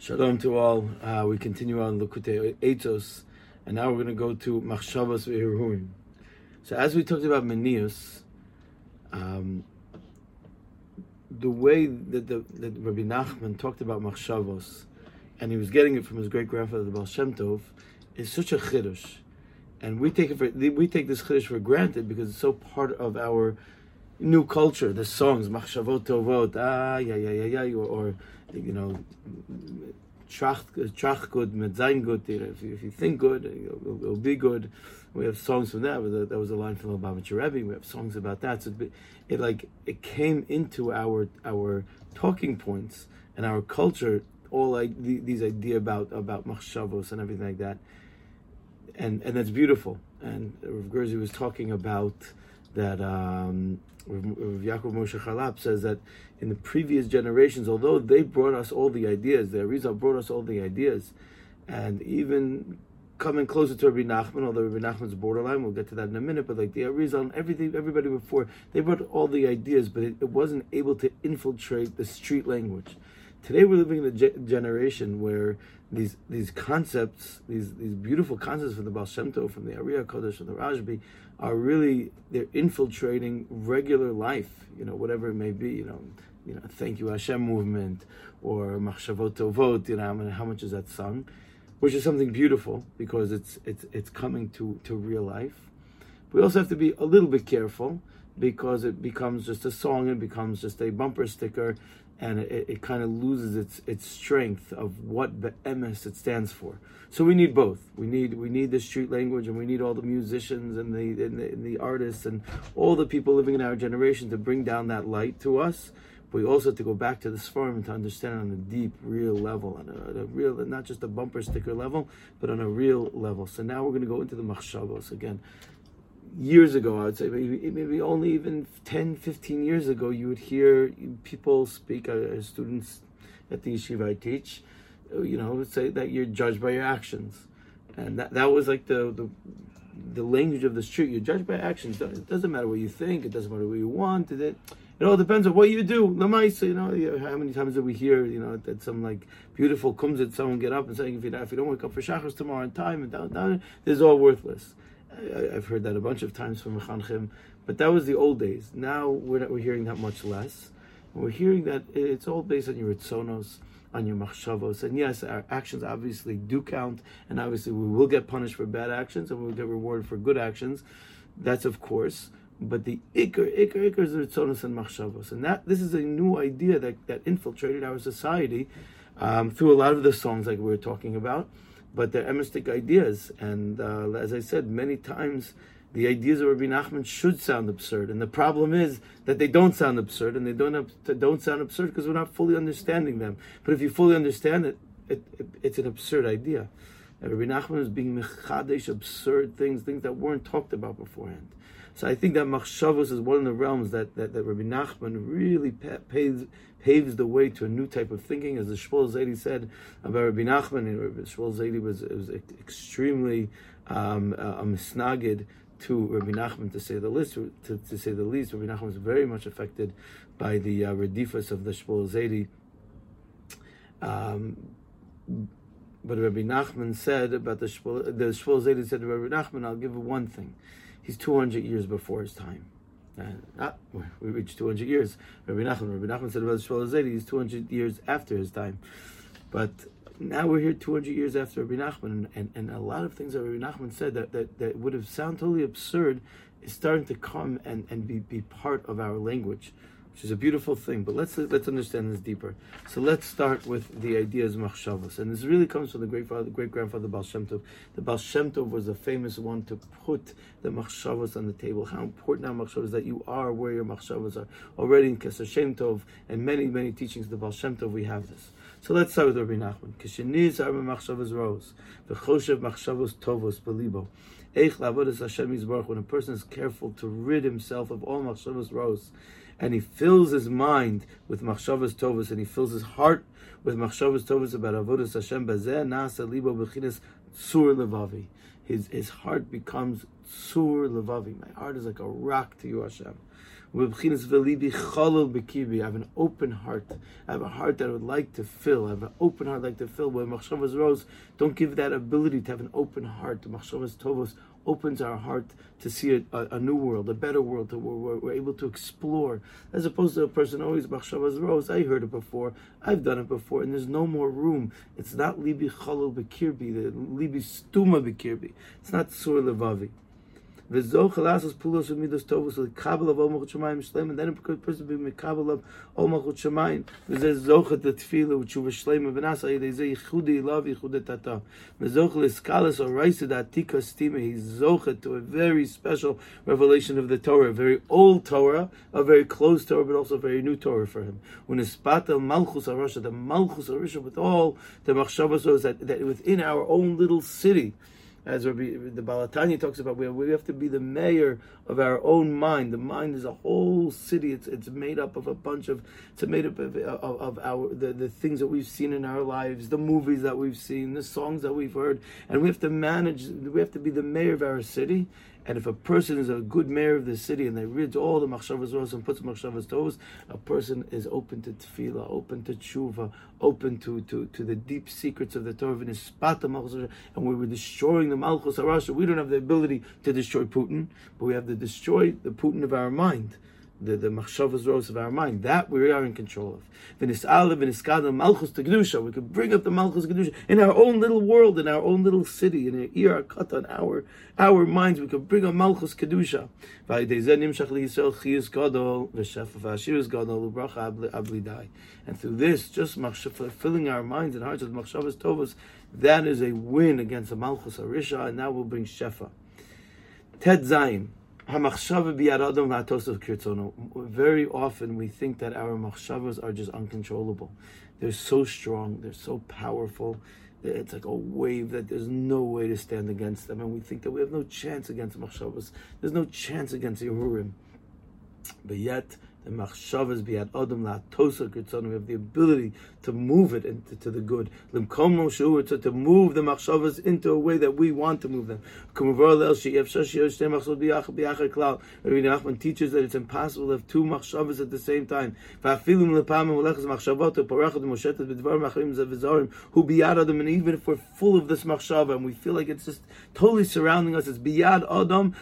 Shalom to all. Uh, we continue on Likutei Eitzos, and now we're going to go to Machshavos Ve'Hirhurim. So, as we talked about Menius, um, the way that, the, that Rabbi Nachman talked about Machshavos, and he was getting it from his great grandfather, the Baal Shem Tov, is such a chiddush, and we take it for we take this chiddush for granted because it's so part of our new culture. The songs, Machshavot Tovot, ah, yeah, yeah, yeah, yeah, or you know, trach good, medzain good. If you, think good, it'll, it'll, be good. We have songs from that. That was a line from Lubavitcher Rebbe. We have songs about that. So it, it like it came into our our talking points and our culture. All like the, these idea about about machshavos and everything like that, and and that's beautiful. And Rav Gurzy was talking about that um, Yaakov Moshe Charlap says that in the previous generations, although they brought us all the ideas, the Arizal brought us all the ideas, and even coming closer to Rabbi Nachman, although Rabbi Nachman's borderline, we'll get to that in a minute, but like the Arizal and everything, everybody before, they brought all the ideas, but it, it wasn't able to infiltrate the street language. Today we're living in a ge- generation where these these concepts, these these beautiful concepts from the Baal Shem Tov, from the Ari HaKadosh, from the Rashbi, are really they're infiltrating regular life. You know, whatever it may be. You know, you know, thank you Hashem movement or Machshavot Tovot. You know, I mean, how much is that sung? Which is something beautiful because it's it's it's coming to to real life. We also have to be a little bit careful because it becomes just a song, it becomes just a bumper sticker, and it, it kind of loses its its strength of what the MS it stands for. So we need both. We need we need the street language, and we need all the musicians and the and the, and the artists and all the people living in our generation to bring down that light to us. But we also have to go back to the and to understand on a deep, real level, on a, a, real, not just a bumper sticker level, but on a real level. So now we're going to go into the machshavos again years ago, I would say maybe, maybe only even 10, 15 years ago, you would hear people speak, uh, students at the yeshiva I teach, uh, you know, would say that you're judged by your actions. And that, that was like the, the the language of the street. You're judged by actions. It doesn't matter what you think. It doesn't matter what you want. It, it all depends on what you do. Lamaisa, you know, how many times did we hear, you know, that some like beautiful comes at someone get up and saying, if you, if you don't wake up for shachars tomorrow on time and down, down, this is all worthless. I, have heard that a bunch of times from Mechanchim, but that was the old days. Now we're, not, we're hearing that much less. We're hearing that it's all based on your ritzonos, on your machshavos. And yes, our actions obviously do count, and obviously we will get punished for bad actions, and we'll get rewarded for good actions. That's of course. But the ikr, ikr, ikr is ritzonos and machshavos. And that this is a new idea that, that infiltrated our society um, through a lot of the songs like we were talking about but they're emistic ideas. And uh, as I said many times, the ideas of Rabbi Nachman should sound absurd, and the problem is that they don't sound absurd, and they don't don't sound absurd because we're not fully understanding them. But if you fully understand it, it, it it's an absurd idea. And Rabbi Nachman is being mechadesh absurd things, things that weren't talked about beforehand. So I think that machshavos is one of the realms that, that, that Rabbi Nachman really paves, paves the way to a new type of thinking. As the Shpoler Zaidi said about Rabbi Nachman, and Rabbi Shpoler Zaidi was, was extremely um, uh, misnagid to Rabbi Nachman, to say the least. To, to, say the least, Rabbi Nachman was very much affected by the uh, redifas of the Shpoler Zaidi. Um, but Rabbi Nachman said about the Shmuel, the Shpoler Zaidi said to Rabbi Nachman, "I'll give one thing." He's 200 years before his time. And, ah, we reached 200 years. Rabbi Nachman, Rabbi Nachman said about Shpoler Zaydi, he's 200 years after his time. But now we're here 200 years after Rabbi Nachman, and, and a lot of things that Rabbi Nachman said that, that, that would have sounded totally absurd is starting to come and, and be, be part of our language which is a beautiful thing. But let's let's understand this deeper. So let's start with the ideas machshavas, and this really comes from the great father, great grandfather Baal Shem Tov. The Baal Shem Tov was the famous one to put the machshavas on the table. How important are machshavas that you are where your machshavas are already in Keser Shem Tov and many many teachings of the Baal Shem Tov. We have this. So let's start with Rabbi Nachman. Kisheniz arba machshavas rose, v'choshev machshavos tovos belibo. When a person is careful to rid himself of all machshavos rose and he fills his mind with machshavas tovas, and he fills his heart with machshavas tovas about avodas Hashem. Bazeh nasa libo b'chinas sur levavi. His his heart becomes sur levavi. My heart is like a rock to you, Hashem. I have an open heart. I have a heart that I would like to fill. I have an open heart like to fill. When machshavas rose, don't give that ability to have an open heart. Machshavas tovos opens our heart to see a, a, a new world, a better world, to where we're, we're, able to explore, as opposed to a person always machshavas rose. I heard it before, I've done it before, and there's no more room. It's not libi chalul bekirbi, the libi stuma bekirbi. It's not sur levavi. V'zo chalasos pulos v'midos tovus l'kabel of ol malchut shemayim shleim, and then a person be mekabel of ol malchut shemayim. V'zeh zochet which you shleim v'nasa yedei zeh yichudi love yichudi tata. V'zoch l'skalas or raisa atika stima. He's zochet to a very special revelation of the Torah, a very old Torah, a very close Torah, but also a very new Torah for him. When ispat el malchus arasha, the malchus arasha with all the machshavas that, that within our own little city as Rabbi, the Baal HaTanya talks about, we have, we have to be the mayor of our own mind. The mind is a whole city. It's it's made up of a bunch of it's made up of, of, of our the, the things that we've seen in our lives, the movies that we've seen, the songs that we've heard, and we have to manage. We have to be the mayor of our city, and if a person is a good mayor of the city and they read all the machshavas ros and puts machshavas tovos, a person is open to tefillah, open to tshuva, open to, to, to the deep secrets of the Torah and and we were destroying the Malchus Arasha. We don't have the ability to destroy Putin, but we have to destroy the Putin of our mind the, the machshavas rose of our mind. That we are in control of. V'nis'ala v'niskada malchus kedusha. We could bring up the malchus kedusha in our own little world, in our own little city, in our cut on our our minds. We could bring up malchus kedusha. And through this, just filling our minds and hearts with machshavas tovas, that is a win against the malchus arisha, and that will bring shefa. Tes Zayin. Very often we think that our machshavas are just uncontrollable. They're so strong, they're so powerful. It's like a wave that there's no way to stand against them, and we think that we have no chance against machshavas. There's no chance against Yehurim. But yet, the machshavas biad adam la tosa We have the ability to move it into to the good. Limkom to, to move the machshavas into a way that we want to move them. Rabbi Nachman teaches that it's impossible to have two machshavas at the same time. And even if we're full of this machshava and we feel like it's just totally surrounding us, it's biad adam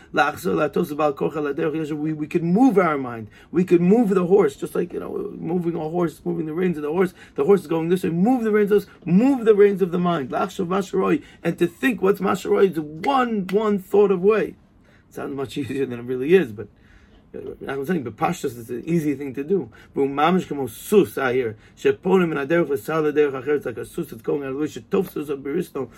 We we can move our mind. We could move the horse, just like you know, moving a horse, moving the reins of the horse. The horse is going this way. Move the reins of move the reins of the mind. And to think what's masharoi is one one thought of way. Sounds much easier than it really is, but I'm saying, but pashtas is an easy thing to do. But um, mamish kamo sus ah, I hear sheponim in aderech v'sal acher. It's like a sus that's going out of the way. Shetofsus of beristo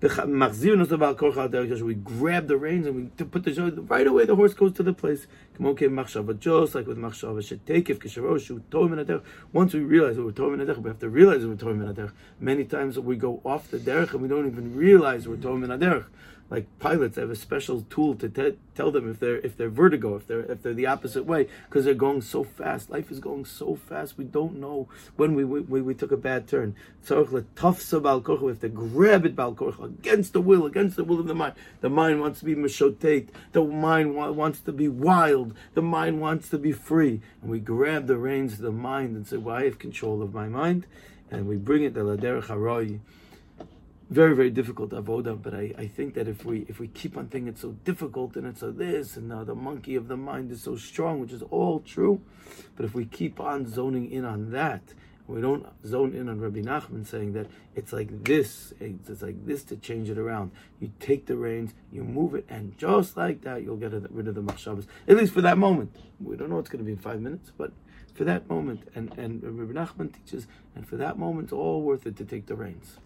machzir nos about korcha aderech. We grab the reins and we put the show right away. The horse goes to the place. Kamo ke machshava just like with machshava shetekif kisharosh shu toim in aderech. Once we realize that we're toim in aderech, we have to realize that we're toim in aderech. Many times we go off the derech and we don't even realize we're toim in aderech like pilots have a special tool to te- tell them if they're if they're vertigo, if they're if they're the opposite way, because they're going so fast. Life is going so fast. We don't know when we we, we took a bad turn. So we have to grab it against the will, against the will of the mind. The mind wants to be mishotate. The mind wa- wants to be wild. The mind wants to be free. And we grab the reins of the mind and say, "Well, I have control of my mind," and we bring it to la derech very very difficult avoda but I, I think that if we if we keep on thinking it's so difficult and it's so this and uh, the monkey of the mind is so strong which is all true but if we keep on zoning in on that we don't zone in on Rabbi Nachman saying that it's like this it's like this to change it around you take the reins you move it and just like that you'll get rid of the machshavas. At least for that moment. We don't know what's going to be in five minutes but for that moment and and Rabbi Nachman teaches and for that moment it's all worth it to take the reins